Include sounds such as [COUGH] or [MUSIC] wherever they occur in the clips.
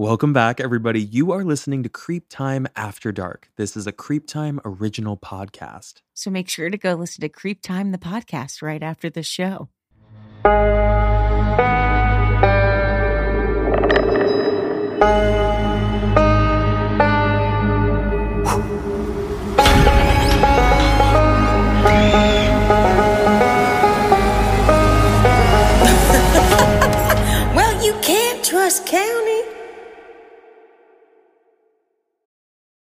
Welcome back, everybody. You are listening to CreepTime After Dark. This is a CreepTime original podcast. So make sure to go listen to CreepTime, the podcast, right after the show. [LAUGHS] Well, you can't trust County.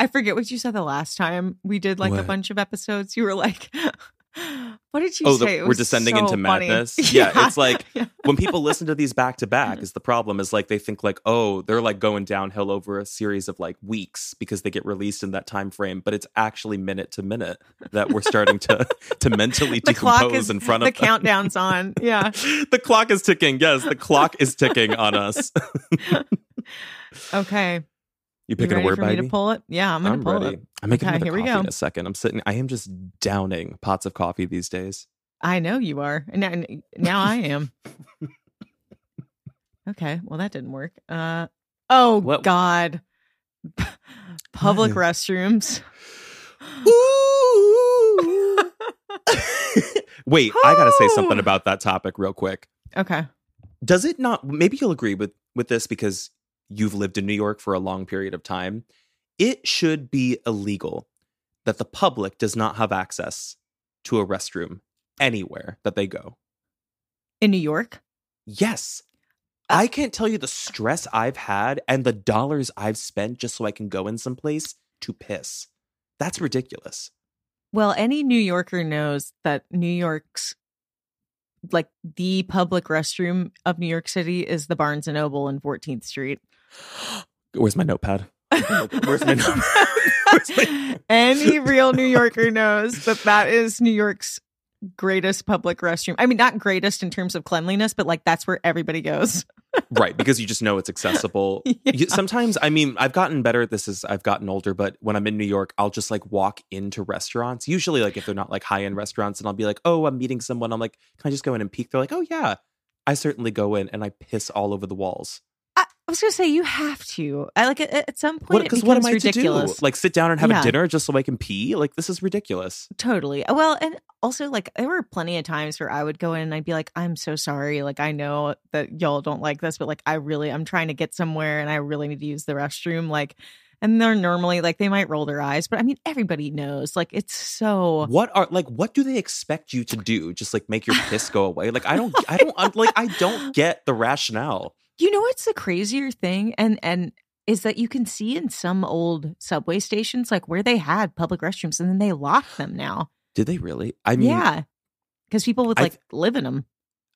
I forget what you said the last time we did like a bunch of episodes. You were like, [LAUGHS] what did you oh, the- say? It we're descending so into madness. [LAUGHS] Yeah, it's like Yeah. when people listen to these back to [LAUGHS] back, is the problem is like they think like, oh, they're like going downhill over a series of like weeks because they get released in that time frame, but it's actually minute to minute that we're starting to to mentally the decompose is in front the of them. countdown's on. Yeah. the clock is ticking. Yes, the clock is ticking on us. Okay. You You picking ready a word, for me to pull it? Yeah, I'm gonna I'm pull ready. it. I'm making Okay, another here we coffee go. in a second. I'm sitting. I am just downing pots of coffee these days. I know you are. And now, now I am. Okay. Well, that didn't work. Uh oh [LAUGHS] What- God. Public What? restrooms. [LAUGHS] Wait, I gotta say something Oh. about that topic real quick. Okay. Does it not? Maybe you'll agree with with this because you've lived in New York for a long period of time. It should be illegal that the public does not have access to a restroom anywhere that they go. In New York? Yes. Uh, I can't tell you the stress I've had and the dollars I've spent just so I can go in someplace to piss. That's ridiculous. Well, any New Yorker knows that New York's like the public restroom of New York City is the Barnes and Noble in 14th Street. Where's my notepad? Where's my [LAUGHS] notepad? [LAUGHS] Where's my- [LAUGHS] Any real New Yorker knows that that is New York's greatest public restroom. I mean, not greatest in terms of cleanliness, but like that's where everybody goes. right, because you just know it's accessible. Yeah. Sometimes, I mean, I've gotten better at this as I've gotten older, but when I'm in New York, I'll just like walk into restaurants. Usually, like if they're not like high end restaurants, and I'll be like, oh, I'm meeting someone. I'm like, can I just go in and peek? They're like, oh, yeah. I certainly go in and I piss all over the walls. I, was gonna say you have to. I like at, at some point What? Because becomes what am I ridiculous. to do? Like sit down and have Yeah. a dinner just so I can pee? Like this is ridiculous. Totally. Uh, well, and also like there were plenty of times where I would go in and I'd be like, I'm so sorry. Like I know that y'all don't like this, but like I really I'm trying to get somewhere and I really need to use the restroom. Like and they're normally like they might roll their eyes, but I mean everybody knows. Like it's so What are like? What do they expect you to do? Just like make your piss go away? Like I don't, I don't like I don't get the rationale. You know what's the crazier thing? And and is that you can see in some old subway stations like where they had public restrooms and then they lock them now. Did they really? I mean, yeah. Because people would like th- live in them.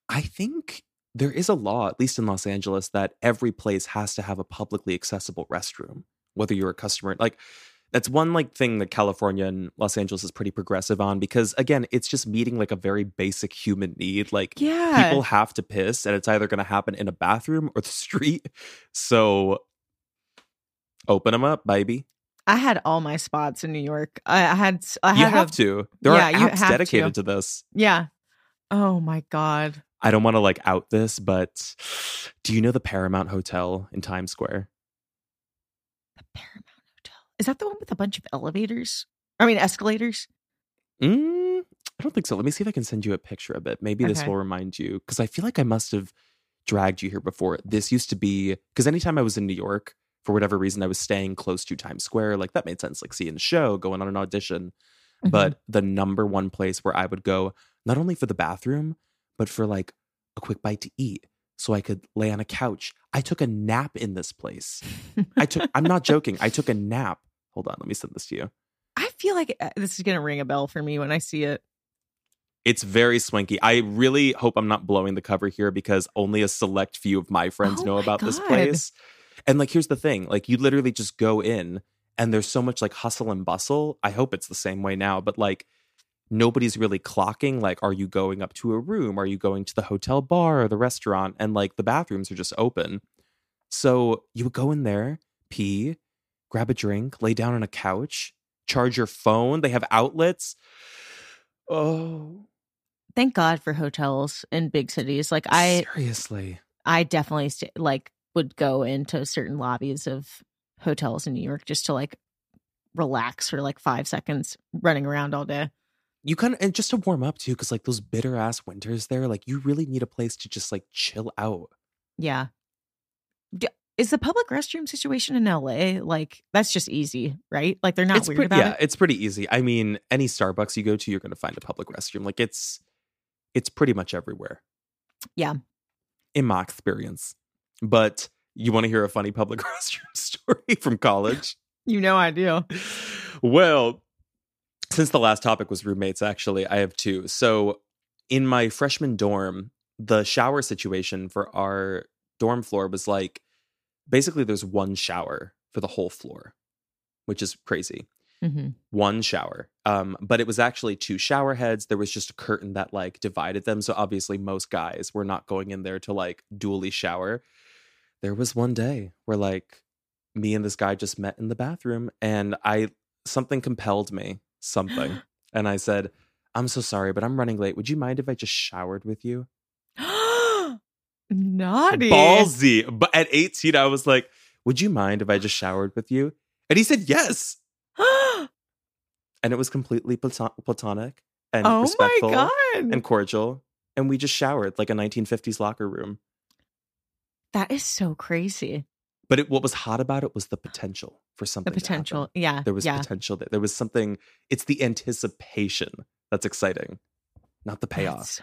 I think there is a law, at least in Los Angeles, that every place has to have a publicly accessible restroom, whether you're a customer. Like that's one like thing that California and Los Angeles is pretty progressive on because again, it's just meeting like a very basic human need. Like Yeah. people have to piss and it's either going to happen in a bathroom or the [LAUGHS] street. So open them up, baby. I had all my spots in New York. I, I had I You had have a, to. There yeah, are you apps dedicated to. to this. Yeah. Oh my god. I don't want to like out this, but do you know the Paramount Hotel in Times Square? The Paramount. Is that the one with a bunch of elevators? I mean escalators? Mm, I don't think so. Let me see if I can send you a picture of it. Maybe this will remind you because I feel like I must have dragged you here before. This used to be because anytime I was in New York, for whatever reason I was staying close to Times Square. Like that made sense, like seeing a show, going on an audition. Mhm. But the number one place where I would go, not only for the bathroom, but for like a quick bite to eat so I could lay on a couch. I took a nap in this place. I took I'm not [LAUGHS] joking. I took a nap. Hold on, let me send this to you. I feel like uh, this is gonna ring a bell for me when I see it. It's very swanky. I really hope I'm not blowing the cover here because only a select few of my friends Oh know my about this place. And like here's the thing, like you literally just go in and there's so much like hustle and bustle. I hope it's the same way now, but like nobody's really clocking like are you going up to a room? Are you going to the hotel bar or the restaurant and like the bathrooms are just open. So you would go in there, pee, grab a drink, lay down on a couch, charge your phone. They have outlets. Oh, Thank God for hotels in big cities. Like I, seriously. I definitely st- like would go into certain lobbies of hotels in New York just to like relax for like five seconds, running around all day. You kind of and just to warm up too, because like those bitter ass winters there, like you really need a place to just like chill out. Yeah. Is the public restroom situation in LA like that's just easy, right? Like they're not it's weird pretty, about yeah, it. it's pretty easy. I mean, any Starbucks you go to, you're going to find a public restroom. Like it's, it's pretty much everywhere. Yeah. in my experience. But you want to hear a funny public [LAUGHS] restroom story from college? You know I do. Well, since the last topic was roommates, actually, I have two. So, in my freshman dorm, the shower situation for our dorm floor was like basically there's one shower for the whole floor, which is crazy. hmm One shower. Um, but it was actually two shower heads. There was just a curtain that like divided them. So obviously most guys were not going in there to like dually shower. There was one day where like me and this guy just met in the bathroom and I something compelled me, something. [GASPS] and I said, I'm so sorry, but I'm running late. Would you mind if I just showered with you? Naughty. Ballsy. But at 18, I was like, Would you mind if I just showered with you? And he said yes. [GASPS] And it was completely platon- platonic and oh respectful and cordial. And we just showered like a 1950s locker room. that is so crazy. But it, what was hot about it was the potential for The something. happen. potential. Yeah. There was yeah. potential there. There was something. It's the anticipation that's exciting, not the payoff. That's-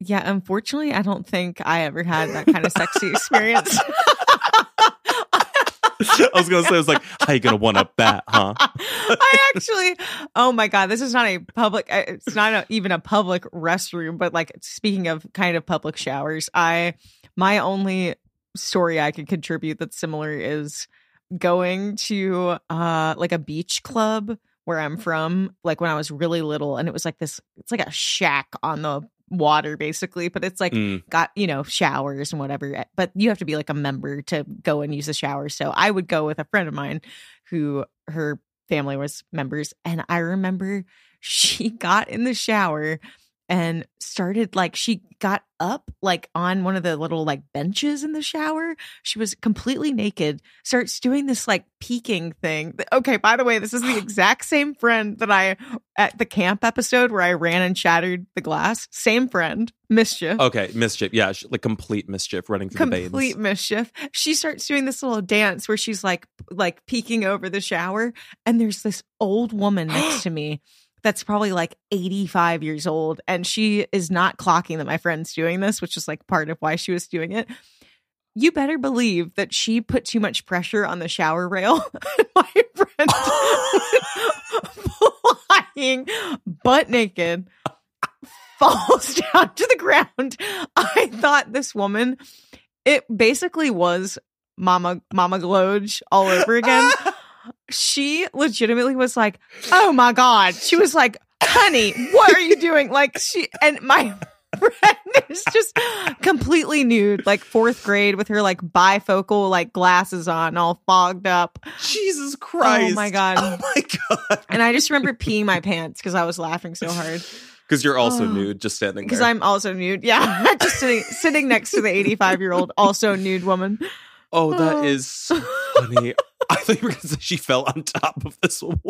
Yeah, unfortunately, I don't think I ever had that kind of sexy experience. [LAUGHS] I was gonna say, I was like, how you gonna one up that, huh? [LAUGHS] I actually, oh my god, this is not a public. uh, It's not a, even a public restroom. But like speaking of kind of public showers, I my only story I could contribute that's similar is going to uh like a beach club where I'm from, like when I was really little, and it was like this. It's like a shack on the water basically but it's like Mm. got you know showers and whatever but you have to be like a member to go and use the shower so i would go with a friend of mine who her family was members and i remember [LAUGHS] she got in the shower and started like she got up like on one of the little like benches in the shower she was completely naked starts doing this like peeking thing okay by the way this is the [GASPS] exact same friend that i at the camp episode where i ran and shattered the glass same friend mischief Okay, mischief. Yeah, sh- like complete mischief running through the complete mischief. She starts doing this little dance where she's like like peeking over the shower and there's this old woman next to [GASPS] me that's probably like 85 years old and she is not clocking that my friend's doing this, which is like part of why she was doing it. You better believe that she put too much pressure on the shower rail. [LAUGHS] my friend [LAUGHS] flying butt naked falls [LAUGHS] down to the ground. I thought this woman, it basically was Mama Mama Gloge all over again. She legitimately was like, "Oh my god!" She was like, "Honey, what are you doing?" Like she and my [LAUGHS] friend is just completely nude, like fourth grade with her like bifocal like glasses on, all fogged up. Jesus Christ. Oh my god. [LAUGHS] Oh my god. And I just remember peeing my pants because I was laughing so hard. Because you're also Oh. nude, just standing Because. I'm also nude. Yeah. [LAUGHS] just sitting sitting next to the 85 year old, also nude woman. oh, that Oh. is so funny. I thought you were going to say she fell on top of this woman.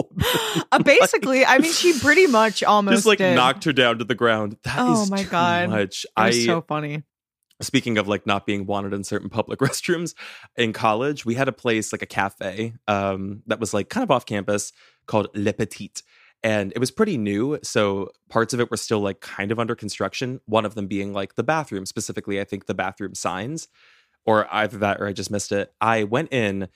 Uh, basically, I mean, she pretty much [LAUGHS] almost just like did. knocked her down to the ground. That is Oh my God. much. I so funny. speaking of like not being wanted in certain public [LAUGHS] restrooms in college we had a place like a cafe um, that was like kind of off campus called le petit and it was pretty new so parts of it were still like kind of under construction one of them being like the bathroom specifically i think the bathroom signs or either that or i just missed it i went in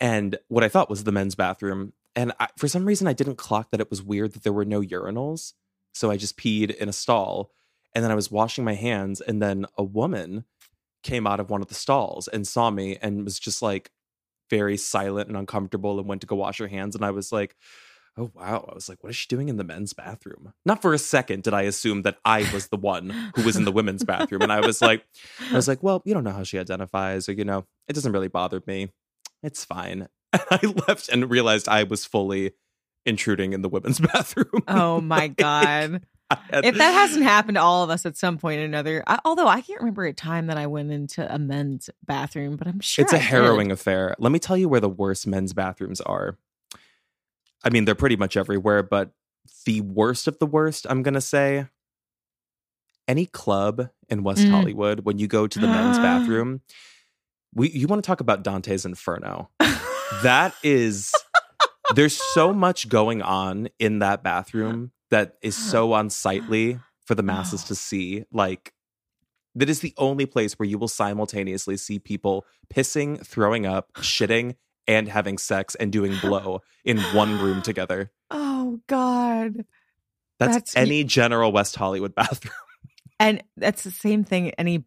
and what i thought was the men's bathroom and I, for some reason i didn't clock that it was weird that there were no urinals so i just peed in a stall and then I was washing my hands, and then a woman came out of one of the stalls and saw me and was just like very silent and uncomfortable and went to go wash her hands. And I was like, oh, wow. I was like, what is she doing in the men's bathroom? Not for a second did I assume that I was the one who was in the women's bathroom. And I was like, I was like, well, you don't know how she identifies, or, you know, it doesn't really bother me. It's fine. And [LAUGHS] I left and realized I was fully intruding in the women's [LAUGHS] bathroom. Oh [LAUGHS] my God. Had- if that hasn't happened to all of us at some point or another, I, although I can't remember a time that I went into a men's bathroom, but I'm sure it's a I did. harrowing affair. Let me tell you where the worst men's bathrooms are. I mean, they're pretty much everywhere, but the worst of the worst, I'm going to say, any club in West Mm. Hollywood, when you go to the men's [GASPS] bathroom, we you want to talk about Dante's Inferno. [LAUGHS] That is there's so much going on in that bathroom that is so unsightly for the [GASPS] masses to see. Like that is the only place where you will simultaneously see people pissing, throwing up, shitting, and having sex and doing blow in one room [GASPS] together. oh God. That's, That's- any general West Hollywood [LAUGHS] bathroom. And that's the same thing any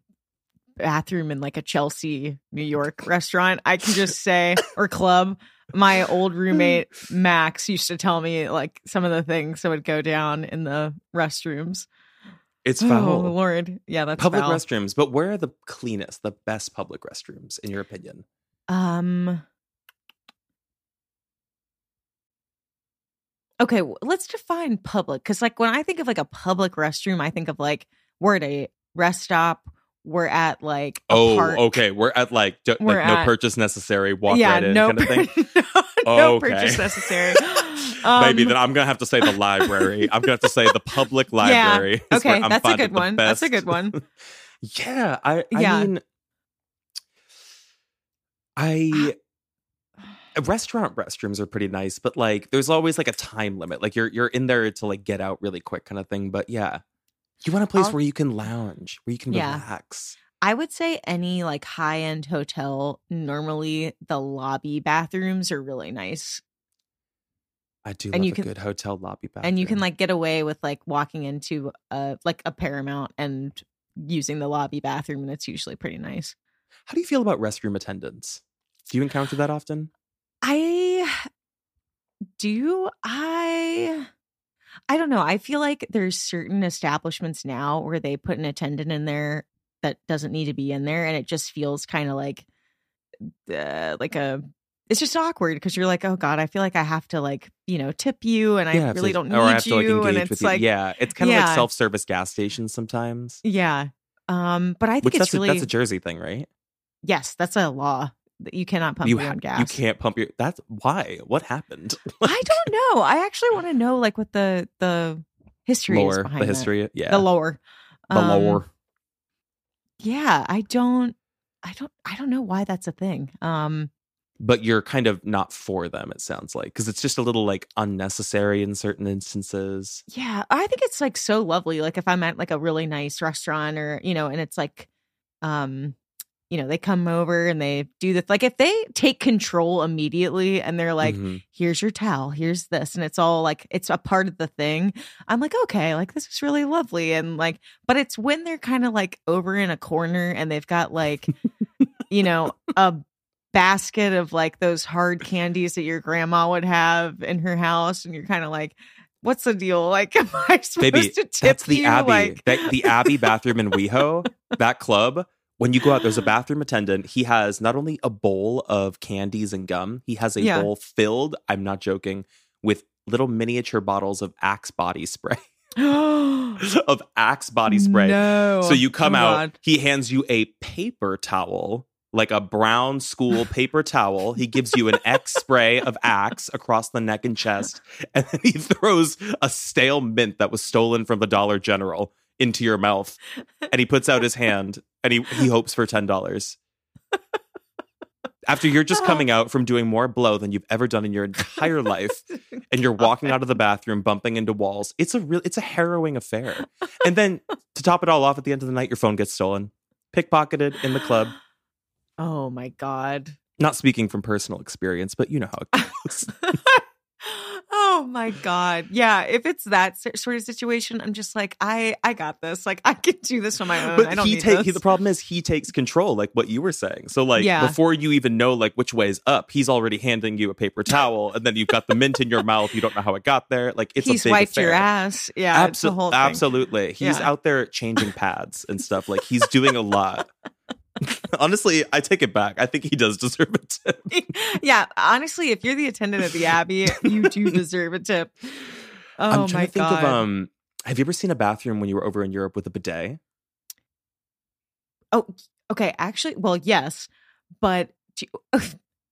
bathroom in like a Chelsea, New York restaurant. I can just say or club. My old roommate Max used to tell me like some of the things that would go down in the restrooms. It's Oh foul. Lord. Yeah, that's public foul. restrooms, but where are the cleanest, the best public restrooms, in your opinion? Um. Okay, let's define public because, like, when I think of like a public restroom, I think of like we're at a rest stop, we're at like a Oh, park. okay. We're at like, d- We're like no purchase necessary, walk yeah, right in no, kind of thing. [LAUGHS] no, no Okay. purchase necessary. [LAUGHS] Maybe Um, then I'm gonna have to say the library. I'm gonna have to say the public library. [LAUGHS] is Okay, I'm that's a good one. That's a good one. yeah, I. Yeah. Mean, I. Restaurant restrooms are pretty nice, but like, there's always like a time limit. Like you're you're in there to like get out really quick, kind of thing. But yeah, you want a place I'll- where you can lounge, where you can Yeah. relax. I would say any like high end hotel, normally the lobby bathrooms are really nice. I do And you a can- good hotel lobby bathroom. and you can like get away with like walking into a like a paramount and using the lobby bathroom and it's usually pretty nice How do you feel about restroom attendants? Do you encounter that often? I do i i don't know i feel like there's certain establishments now where they put an attendant in there that doesn't need to be in there and it just feels kind of like uh, like a it's just awkward because you're like oh god i feel like i have to like you know tip you and i really don't need or I have you to like and it's you. like yeah, it's kind of Yeah. like self-service gas stations sometimes. yeah um but i think Which it's that's really a, that's a Jersey thing, right? Yes, that's a law. You cannot pump you your ha- own gas. you can't pump your. That's why. What happened? [LAUGHS] I don't know. I actually want to know like what the the history is lore, behind the history. Yeah, the lore, the Um, lore. Yeah, I don't. I don't. I don't know why that's a thing. Um. But you're kind of not for them. It sounds like because it's just a little like unnecessary in certain instances. Yeah, I think it's like so lovely. Like if I'm at like a really nice restaurant or you know, and it's like, um, you know, they come over and they do this. Like if they take control immediately and they're like, Mhm. here's your towel, here's this, and it's all like it's a part of the thing. I'm like, okay, like this is really lovely, and like, but it's when they're kind of like over in a corner and they've got like, you know, [LAUGHS] a basket of like those hard candies that your grandma would have in her house, and you're kind of like, what's the deal? Like, [LAUGHS] am I supposed Baby, to tip that's the you? Abbey. Like, That- the Abbey bathroom in WeHo, that club. When you go out, there's a [GASPS] bathroom attendant. He has not only a bowl of candies and gum, he has a Yeah. bowl filled, I'm not joking, with little miniature bottles of Axe body spray. [GASPS] [LAUGHS] of Axe body spray. No. So you come out, he hands you a paper towel, like a brown school [LAUGHS] paper towel. He gives you an X spray of Axe across the neck and chest, and then he [LAUGHS] throws a stale mint that was stolen from the Dollar General into your mouth. And he puts out his [LAUGHS] hand and he, he hopes for ten dollars. After you're just coming uh-huh. out from doing more blow than you've ever done in your entire life, and you're [LAUGHS] walking out of the bathroom bumping into walls, it's a real it's a harrowing affair. And then to top it all off, at the end of the night, your phone gets stolen, pickpocketed in the club. [GASPS] Oh my god. Not speaking from personal experience, but you know how it goes. [LAUGHS] oh my god. Yeah, if it's that sort of situation, I'm just like, I I got this. Like I can do this on my own. I but don't he need take this. he, the problem is he takes control, like what you were saying. So like Yeah. before you even know like which way is up, he's already handing you a paper towel, and then you've got the mint in your mouth. You don't know how it got there. Like it's He's a big wiped affair. your ass. Yeah, Absol- absolutely. He's Yeah. out there changing pads and stuff. Like he's doing a lot. [LAUGHS] Honestly, I take it back. I think he does deserve a tip. [LAUGHS] yeah, honestly, if you're the attendant at the Abbey, you do [LAUGHS] deserve a tip. Oh I'm my trying to think god. of um. Have you ever seen a bathroom when you were over in Europe with a bidet? Oh, okay. Actually, well, yes, but you-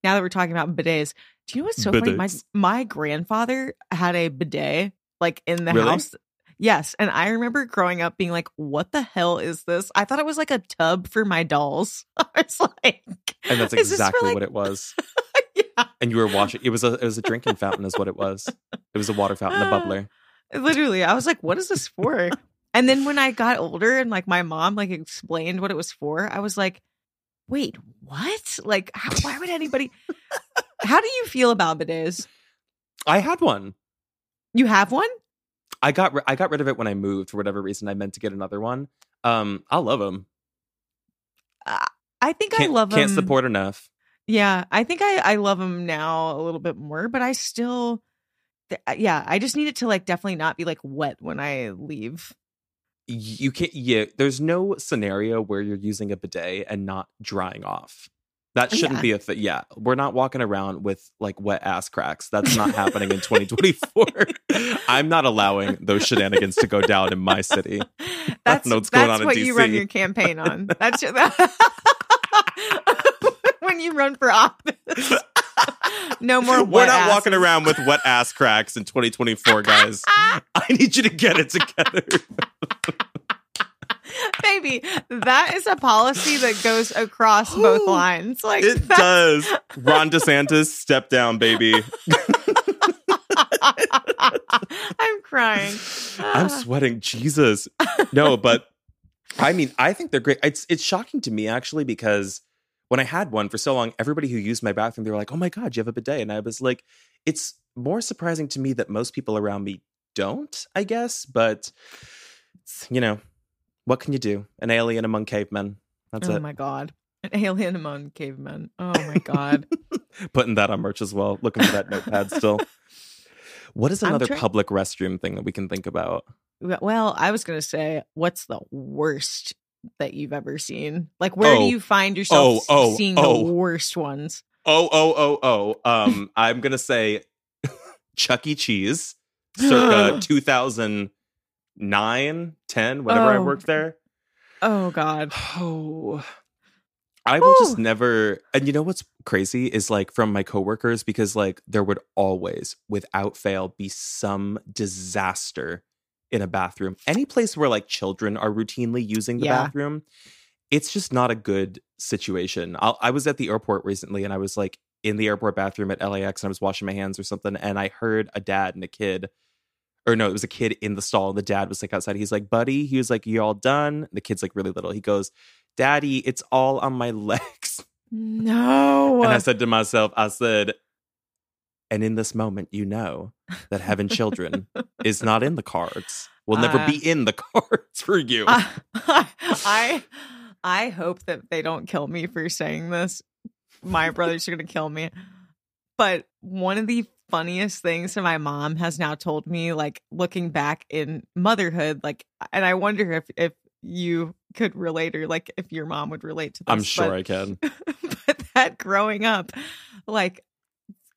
now that we're talking about bidets, do you know what's so funny? My my grandfather had a bidet like in the Really? house. Yes, and I remember growing up being like, "What the hell is this?" I thought it was like a tub for my dolls. [LAUGHS] I was like, And that's "Is this for, exactly like-" what it was. [LAUGHS] yeah, And you were washing. It was a it was a drinking fountain, is what it was. It was a water fountain, a [LAUGHS] bubbler. literally. I was like, "What is this for?" and then when I got older and like my mom like explained what it was for, I was like, "Wait, what? Like, how, why would anybody?" How do you feel about bidets? I had one. You have one? I got ri- I got rid of it when I moved for whatever reason. I meant to get another one. Um, I love them. I think Can't, I love them. can't support enough. Yeah, I think I I love them now a little bit more, but I still, th- uh, yeah, I just need it to like definitely not be like wet when I leave. You can't. Yeah, there's no scenario where you're using a bidet and not drying off. That oh, shouldn't Yeah. be a thing. Yeah, we're not walking around with like wet ass cracks. That's not happening in 2024. [LAUGHS] I'm not allowing those shenanigans to go down in my city. That's what's going on in what you run your campaign on. [LAUGHS] That's your, [LAUGHS] when you run for office. no more. We're not walking around with wet ass cracks in 2024, guys. I need you to get it together. Baby. That is a policy that goes across [GASPS] both lines. Like It that's- does. Ron DeSantis, step down, baby. [LAUGHS] I'm crying. I'm [SIGHS] sweating. Jesus. No, but I mean, I think they're great. It's it's shocking to me actually because when I had one for so long, everybody who used my bathroom, they were like, "Oh my god, you have a bidet," and I was like, "It's more surprising to me that most people around me don't." I guess, but you know, what can you do? An alien among cavemen. That's oh it. my god. An alien among cavemen. Oh my god. [LAUGHS] Putting that on merch as well. Looking for that notepad still. [LAUGHS] What is another public restroom thing that we can think about? well, I was gonna say, what's the worst that you've ever seen? Like where do Oh. you find yourself Oh, oh, seeing oh. the worst ones? Oh, oh, oh, oh. Um, I'm gonna say [LAUGHS] Chuck E. Cheese, circa [GASPS] 2009, 10, whenever I Oh. worked there. Oh god. Oh, I will just never. And you know what's crazy is like from my coworkers because like there would always, without fail, be some disaster in a bathroom. Any place where like children are routinely using the Yeah. bathroom, it's just not a good situation. I'll, I was at the airport recently and I was like in the airport bathroom at LAX and I was washing my hands or something and I heard a dad and a kid or no, it was a kid in the stall. And the dad was like outside. He's like, buddy, he was like, you all done? The kid's like really little. He goes, Daddy, it's all on my [LAUGHS] legs. No. And I said to myself, I said, and in this moment, you know that having children is not in the cards. Will never Uh, be in the [LAUGHS] cards for you. I, I I hope that they don't kill me for saying this. My brothers are gonna kill me. But one of the funniest things that my mom has now told me, like looking back in motherhood, like, and I wonder if if you could relate or like if your mom would relate to this. I'm sure but, I can. [LAUGHS] but that growing up, like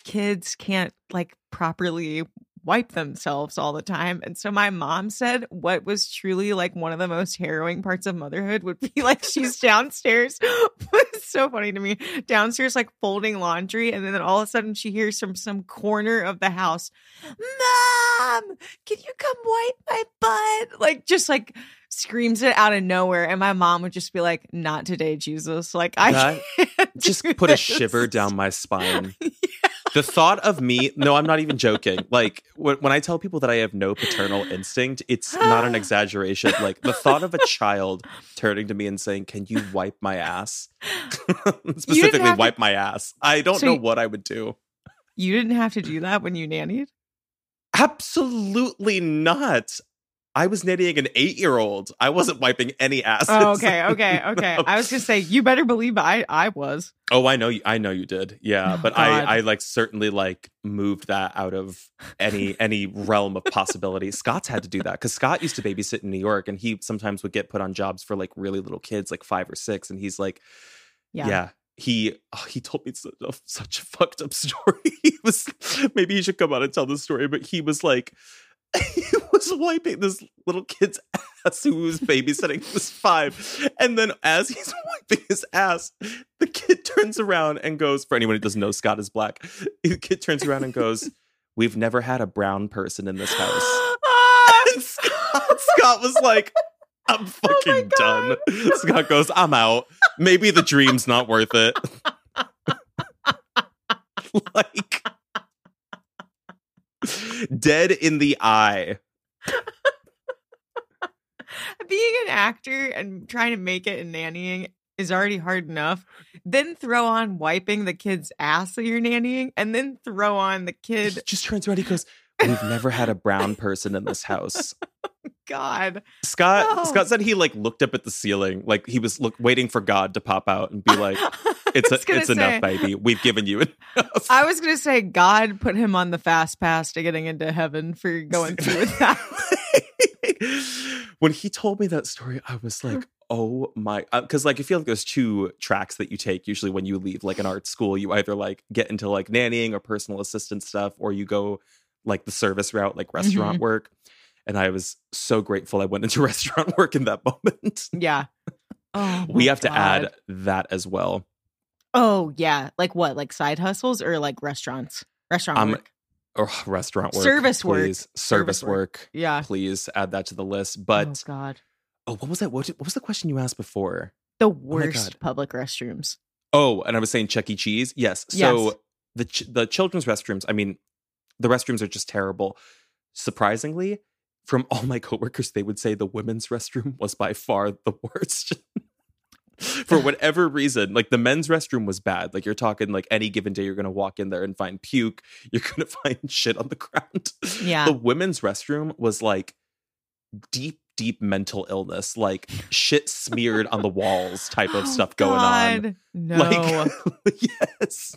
kids can't like properly wipe themselves all the time. And so my mom said what was truly like one of the most harrowing parts of motherhood would be like [LAUGHS] she's downstairs. [LAUGHS] it's so funny to me. Downstairs, like folding laundry, and then all of a sudden she hears from some corner of the house, Mom, can you come wipe my butt? Like just like screams it out of nowhere. And my mom would just be like, Not today, Jesus. Like I [LAUGHS] Just put a shiver down my spine. The thought of me, no, I'm not even joking. Like when, when I tell people that I have no paternal instinct, it's not an [GASPS] exaggeration. Like the thought of a child turning to me and saying, Can you wipe my ass? [LAUGHS] Specifically, have to- wipe my ass. I don't So know you- what I would do. You didn't have to do that when you nannied? Absolutely not. I was nannying an eight year old. I wasn't wiping any asses. Oh, okay, okay, [LAUGHS] okay. No. I was gonna say you better believe I I was. Oh, I know you. I know you did. Yeah, Oh, but God. I, I like certainly like moved that out of any any realm of possibility. Scott's had to do that because Scott used to babysit in New York, and he sometimes would get put on jobs for like really little kids, like five or six, and he's like, Yeah. yeah. He oh, he told me such a, such a fucked up [LAUGHS] story. he was maybe he should come out and tell the story, but he was like [LAUGHS] he was wiping this little kid's [LAUGHS] ass who was babysitting this five. And then as he's [LAUGHS] wiping his ass, the kid turns around and goes, for anyone who doesn't know, Scott is black. The kid turns around and goes, We've never had a brown person in this house. And Scott, Scott was like, I'm oh fucking done. Scott goes, I'm out. Maybe the dream's not worth it. like [LAUGHS] dead in the eye. [LAUGHS] Being an actor and trying to make it in nannying is already hard enough. Then throw on wiping the kid's ass that you're nannying, and then throw on the He kid. just turns around. He goes, "We've never had a brown person in this house." [LAUGHS] God, Scott. Scott said he like looked up at the ceiling, like he was look waiting for God to pop out and be [LAUGHS] like, "It's a, it's say- enough, baby. We've given you enough." I was gonna say God put him on the fast pass to getting into heaven for going through with that. [LAUGHS] when he told me that story, I was like, oh my. Because, like, I feel like there's two tracks that you take usually when you leave, like, an art school. You either, like, get into, like, nannying or personal assistant stuff, or you go, like, the service route, like restaurant Mm-hmm. work. And I was so grateful I went into [LAUGHS] restaurant work in that moment. Yeah. Oh, we have to add that as well. Oh yeah, like what? Like side hustles or like restaurants? Restaurant Um, work. Or restaurant work. Service work. please. Service, Service work. work. Yeah. Please add that to the list. oh But God, oh, what was that? What, what was the question you asked before? the worst God. public restrooms. Oh, and I was saying Chuck E. Cheese. Yes. So Yes. the ch- the children's restrooms. I mean, the restrooms are just terrible. Surprisingly, from all my coworkers, they would say the women's restroom was by far the [LAUGHS] worst. For [LAUGHS] whatever reason, like the men's restroom was bad. Like you're talking like any given day, you're gonna walk in there and find puke. [LAUGHS] You're gonna find shit on the ground. Yeah. The women's restroom was like deep, deep mental illness, like shit smeared on the walls type of Oh, stuff going on. No. Like, yes.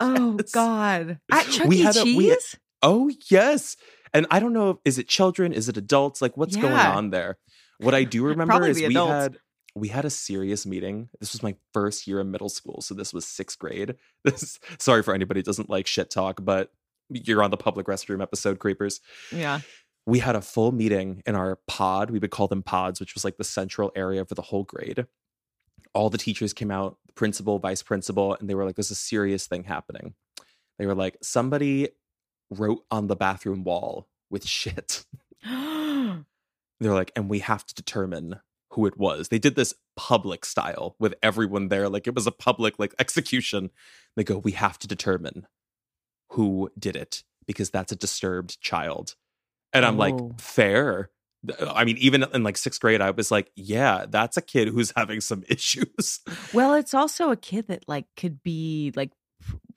oh God. At Chuck We E. had a- we- Cheese. Oh, yes. And I don't know, is it children? Is it adults? Like, what's going on there? What I do [LAUGHS] remember is we adults. had we had a serious meeting. This was my first year in middle school, so this was sixth grade. [LAUGHS] This sorry for anybody who doesn't like shit talk, but you're on the public restroom episode, creepers. yeah. we had a full meeting in our pod. We would call them pods, which was like the central area for the whole grade. All the teachers came out, principal, vice principal, and they were like, there's a serious thing happening. They were like, somebody wrote on the bathroom wall with shit. [GASPS] They're like, and we have to determine who it was. They did this public style with everyone there. Like it was a public like execution. They go, we have to determine who did it because that's a disturbed child. And I'm like, Oh. fair. Uh, I mean, even in like sixth grade, I was like, yeah, that's a kid who's [LAUGHS] having some issues. well, it's also a kid that like could be like,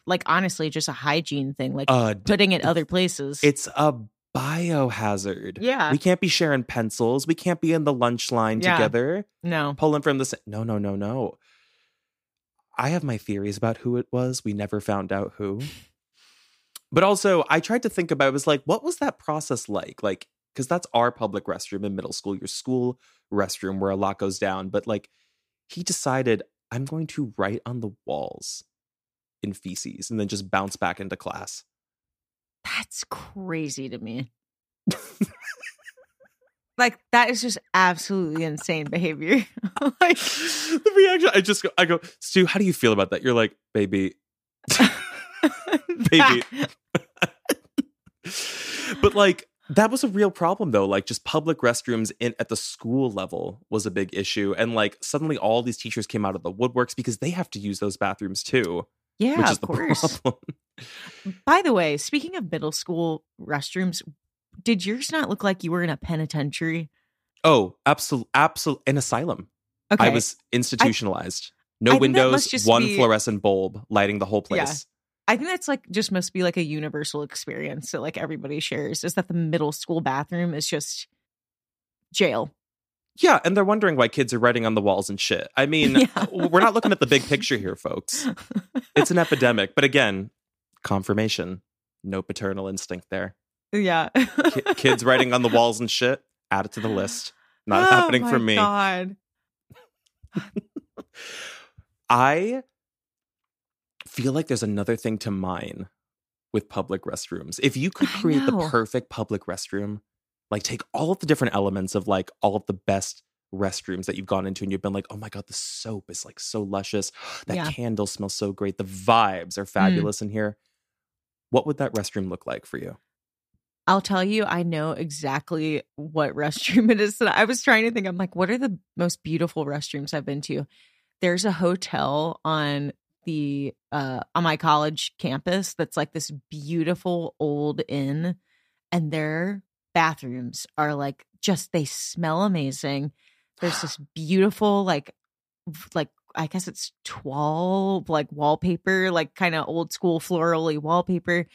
like honestly, just a hygiene thing, like Uh, putting it other places. it's a biohazard. yeah. We can't be sharing pencils. We can't be in the lunch line Yeah. together. no. pulling from the no no no no i have my theories about who it was we never found out who [LAUGHS] But also, I tried to think about it was like, what was that process like? Like, because that's our public restroom in middle school, your school restroom where a lot goes down. But like, he decided, I'm going to write on the walls in feces and then just bounce back into class. That's crazy to me. like that is just absolutely insane behavior. [LAUGHS] like [LAUGHS] the reaction, I just go, I go, Stu, how do you feel about that? You're like, baby, [LAUGHS] baby. but like, that was a real problem though. Like, just public restrooms in at the school level was a big issue, and like suddenly all these teachers came out of the woodworks because they have to use those bathrooms too. Yeah, which is of the [LAUGHS] course. problem. By the way, speaking of middle school restrooms, did yours not look like you were in a penitentiary? Oh, absolute, absolute, an asylum. Okay. I was institutionalized. I no that windows, one be- fluorescent bulb lighting the whole Yeah. place. I think that's like just must be like a universal experience that like everybody shares is that the middle school bathroom is just jail. Yeah, and they're wondering why kids are writing on the walls and shit. I mean, [LAUGHS] Yeah. we're not looking at the big picture here, folks. [LAUGHS] It's an epidemic, but again, confirmation. No paternal instinct there. yeah. Ki- kids writing on the [LAUGHS] walls and shit. Add it to the list. Not Oh happening for me. God. I feel like there's another thing to mine with public restrooms. If you could create the perfect public restroom, like take all of the different elements of like all of the best restrooms that you've gone into and you've been like, oh my God, the soap is like so luscious. That Yeah. Mm. candle smells so great. The vibes are fabulous in here. What would that restroom look like for you? I'll tell you, I know exactly what [LAUGHS] restroom it is. I was trying to think. I'm like, what are the most beautiful restrooms I've been to? There's a hotel on the uh on my college campus that's like this beautiful old inn, and their bathrooms are like just they smell amazing. There's this [SIGHS] beautiful like like I guess it's twelve like wallpaper, like kind of old school florally wallpaper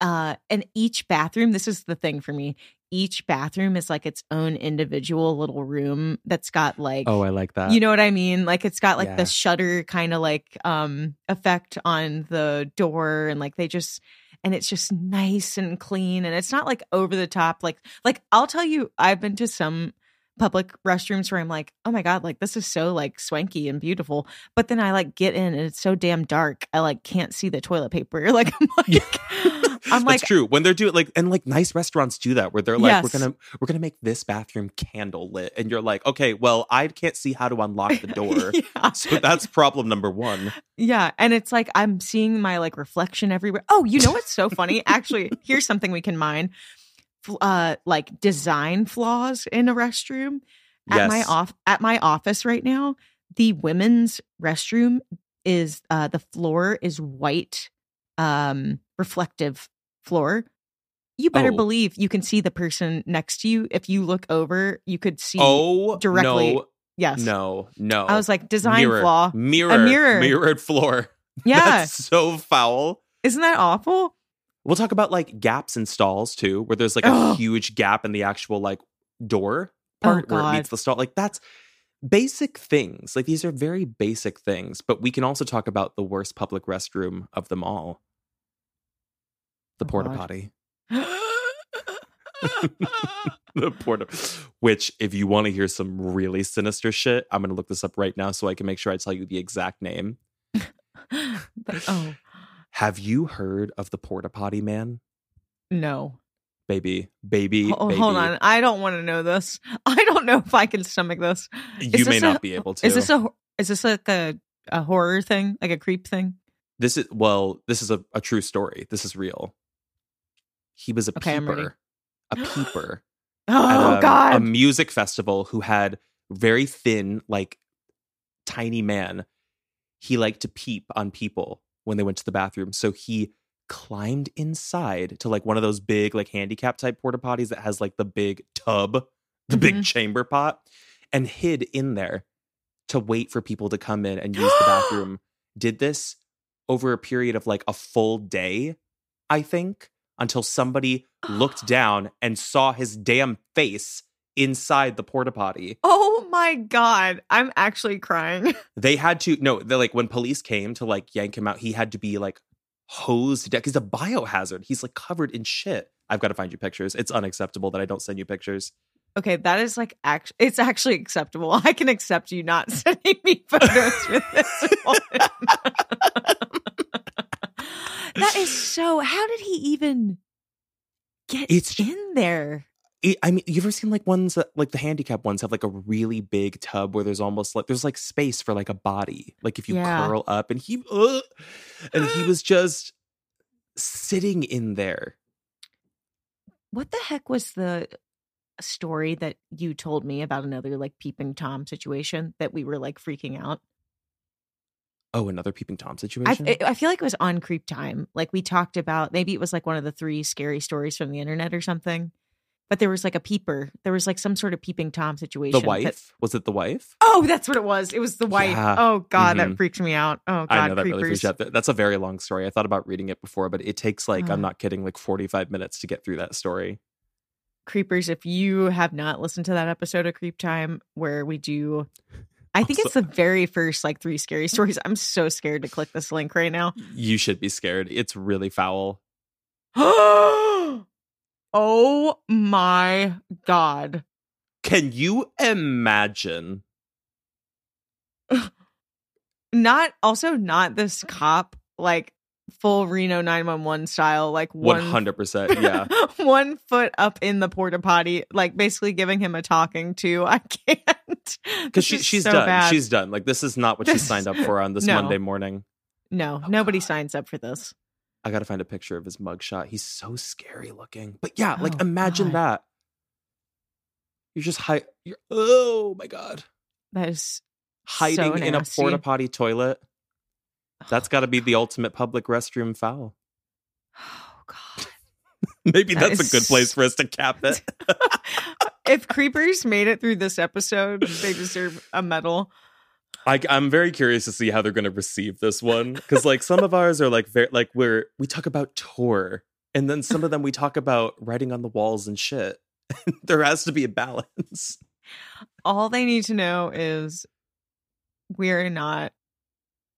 uh and each bathroom this is the thing for me each bathroom is like its own individual little room that's got like Oh, I like that. you know what i mean like it's got like Yeah. the shutter kind of like um effect on the door and like they just and it's just nice and clean and it's not like over the top like like i'll tell you i've been to some public restrooms where i'm like oh my god like this is so like swanky and beautiful but then i like get in and it's so damn dark i like can't see the toilet paper [LAUGHS] like i'm [LAUGHS] like i'm like That's true. When they're doing like and like nice restaurants do that where they're like, we're gonna we're gonna make this bathroom candle lit. And you're like, okay, well, I can't see how to unlock the [LAUGHS] door. yeah. so that's problem number one. Yeah, and it's like I'm seeing my like reflection everywhere. Oh, you know what's so funny? Actually, here's something we can mine. Uh like design flaws in a restroom. At my off at my office right now, the women's restroom is uh the floor is white um reflective floor. You better Oh. believe you can see the person next to you. If you look over, you could see Oh directly- no, yes. no, no. I was like design mirror, flaw. Mirror, mirror. mirrored floor. [LAUGHS] Yeah. That's so foul. Isn't that awful? We'll talk about like gaps and stalls too, where there's like a Ugh. huge gap in the actual like door Oh, part where it meets the stall. Like that's basic things. Like these are very basic things, but we can also talk about the worst public restroom of them all. The Oh, porta potty. [LAUGHS] [LAUGHS] the porta which if you want to hear some really sinister shit, I'm going to look this up right now so I can make sure I tell you the exact name. [LAUGHS] But- oh Have you heard of the porta potty man? no! Baby, baby, Ho- baby. hold on, I don't want to know this. [LAUGHS] I don't know if I can stomach this. You Is may not a- be able to. Is this a is this like a a horror thing, like a creep thing? This is well, this is a, a true story. This is real. He was a Okay, peeper. A peeper. [GASPS] Oh um, a, God! A music festival who had very thin, like tiny man. He liked to peep on people when they went to the bathroom. So he climbed inside to like one of those big, like handicap type porta potties that has like the big tub, the big Mhm. chamber pot, and hid in there to wait for people to come in and use the [GASPS] bathroom. Did this over a period of like a full day, I think, until somebody looked [GASPS] down and saw his damn face inside the porta potty. oh my God! I'm actually crying. [LAUGHS] They had to no, they like when police came to like yank him out, he had to be like hosed death. He's a biohazard. He's like covered in shit. I've got to find you pictures. It's unacceptable that I don't send you pictures. Okay, that is like act- it's actually acceptable. [LAUGHS] I can accept you not [LAUGHS] sending me photos with this that is so how did he even get It's- in there? It- I mean, you ever seen like ones that like the handicap ones have like a really big tub where there's almost like there's like space for like a body, like if you Yeah. curl up, and he, ugh, and he was just sitting in there. What the heck was the story that you told me about another like peeping tom situation that we were like freaking out? Oh, another peeping tom situation. I I feel like it was on CreepTime. Like we talked about, maybe it was like one of the three scary stories from the internet or something. But there was like a peeper. There was like some sort of peeping tom situation. the that- wife was it the wife? oh, that's what it was. It was the wife. Yeah. Oh God, that Mhm. freaked me out. Oh God, I know that really creepers. freaks you out. That's a very long story. I thought about reading it before, but it takes like Oh. I'm not kidding, like 45 minutes to get through that story. Creepers. If you have not listened to that episode of CreepTime where we do, I think Also- it's the very first like three scary stories. I'm so scared to click this link right now. You should be scared. It's really foul. [GASPS] [LAUGHS] oh my God. Can you imagine? [LAUGHS] not also not this cop like full Reno 911 style like one 100%. [LAUGHS] Yeah. one foot up in the porta potty like basically giving him a talking to [LAUGHS] I can't Because she, she's done. She's done. Like, this is not what she signed up for on this No. Monday morning. no Oh, nobody God. signs up for this I got to find a picture of his mugshot. He's so scary looking. But yeah, like, Oh, imagine God. that. You're just high. You're, oh my God. that is Hiding in a porta potty toilet. That's oh, got to be the ultimate public restroom foul. oh god [LAUGHS] Maybe That that's a good place for us to cap it. [LAUGHS] if creepers made it through this episode they deserve a medal I, I'm very curious to see how they're going to receive this one because, like, some of ours are like very like we're we talk about tour, and then some of them we talk about writing on the walls and shit. [LAUGHS] there has to be a balance. all they need to know is we're not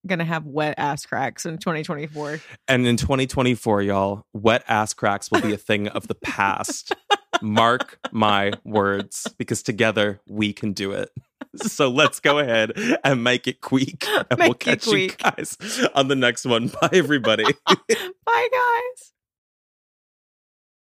gonna have wet ass cracks in 2024 And in 2024, y'all, wet ass cracks will be a thing of the past. Mark my words, because together we can do it. [LAUGHS] So let's go ahead and make it quick, and we'll Make it catch you guys on the next one. [LAUGHS] Bye, everybody. [LAUGHS] bye guys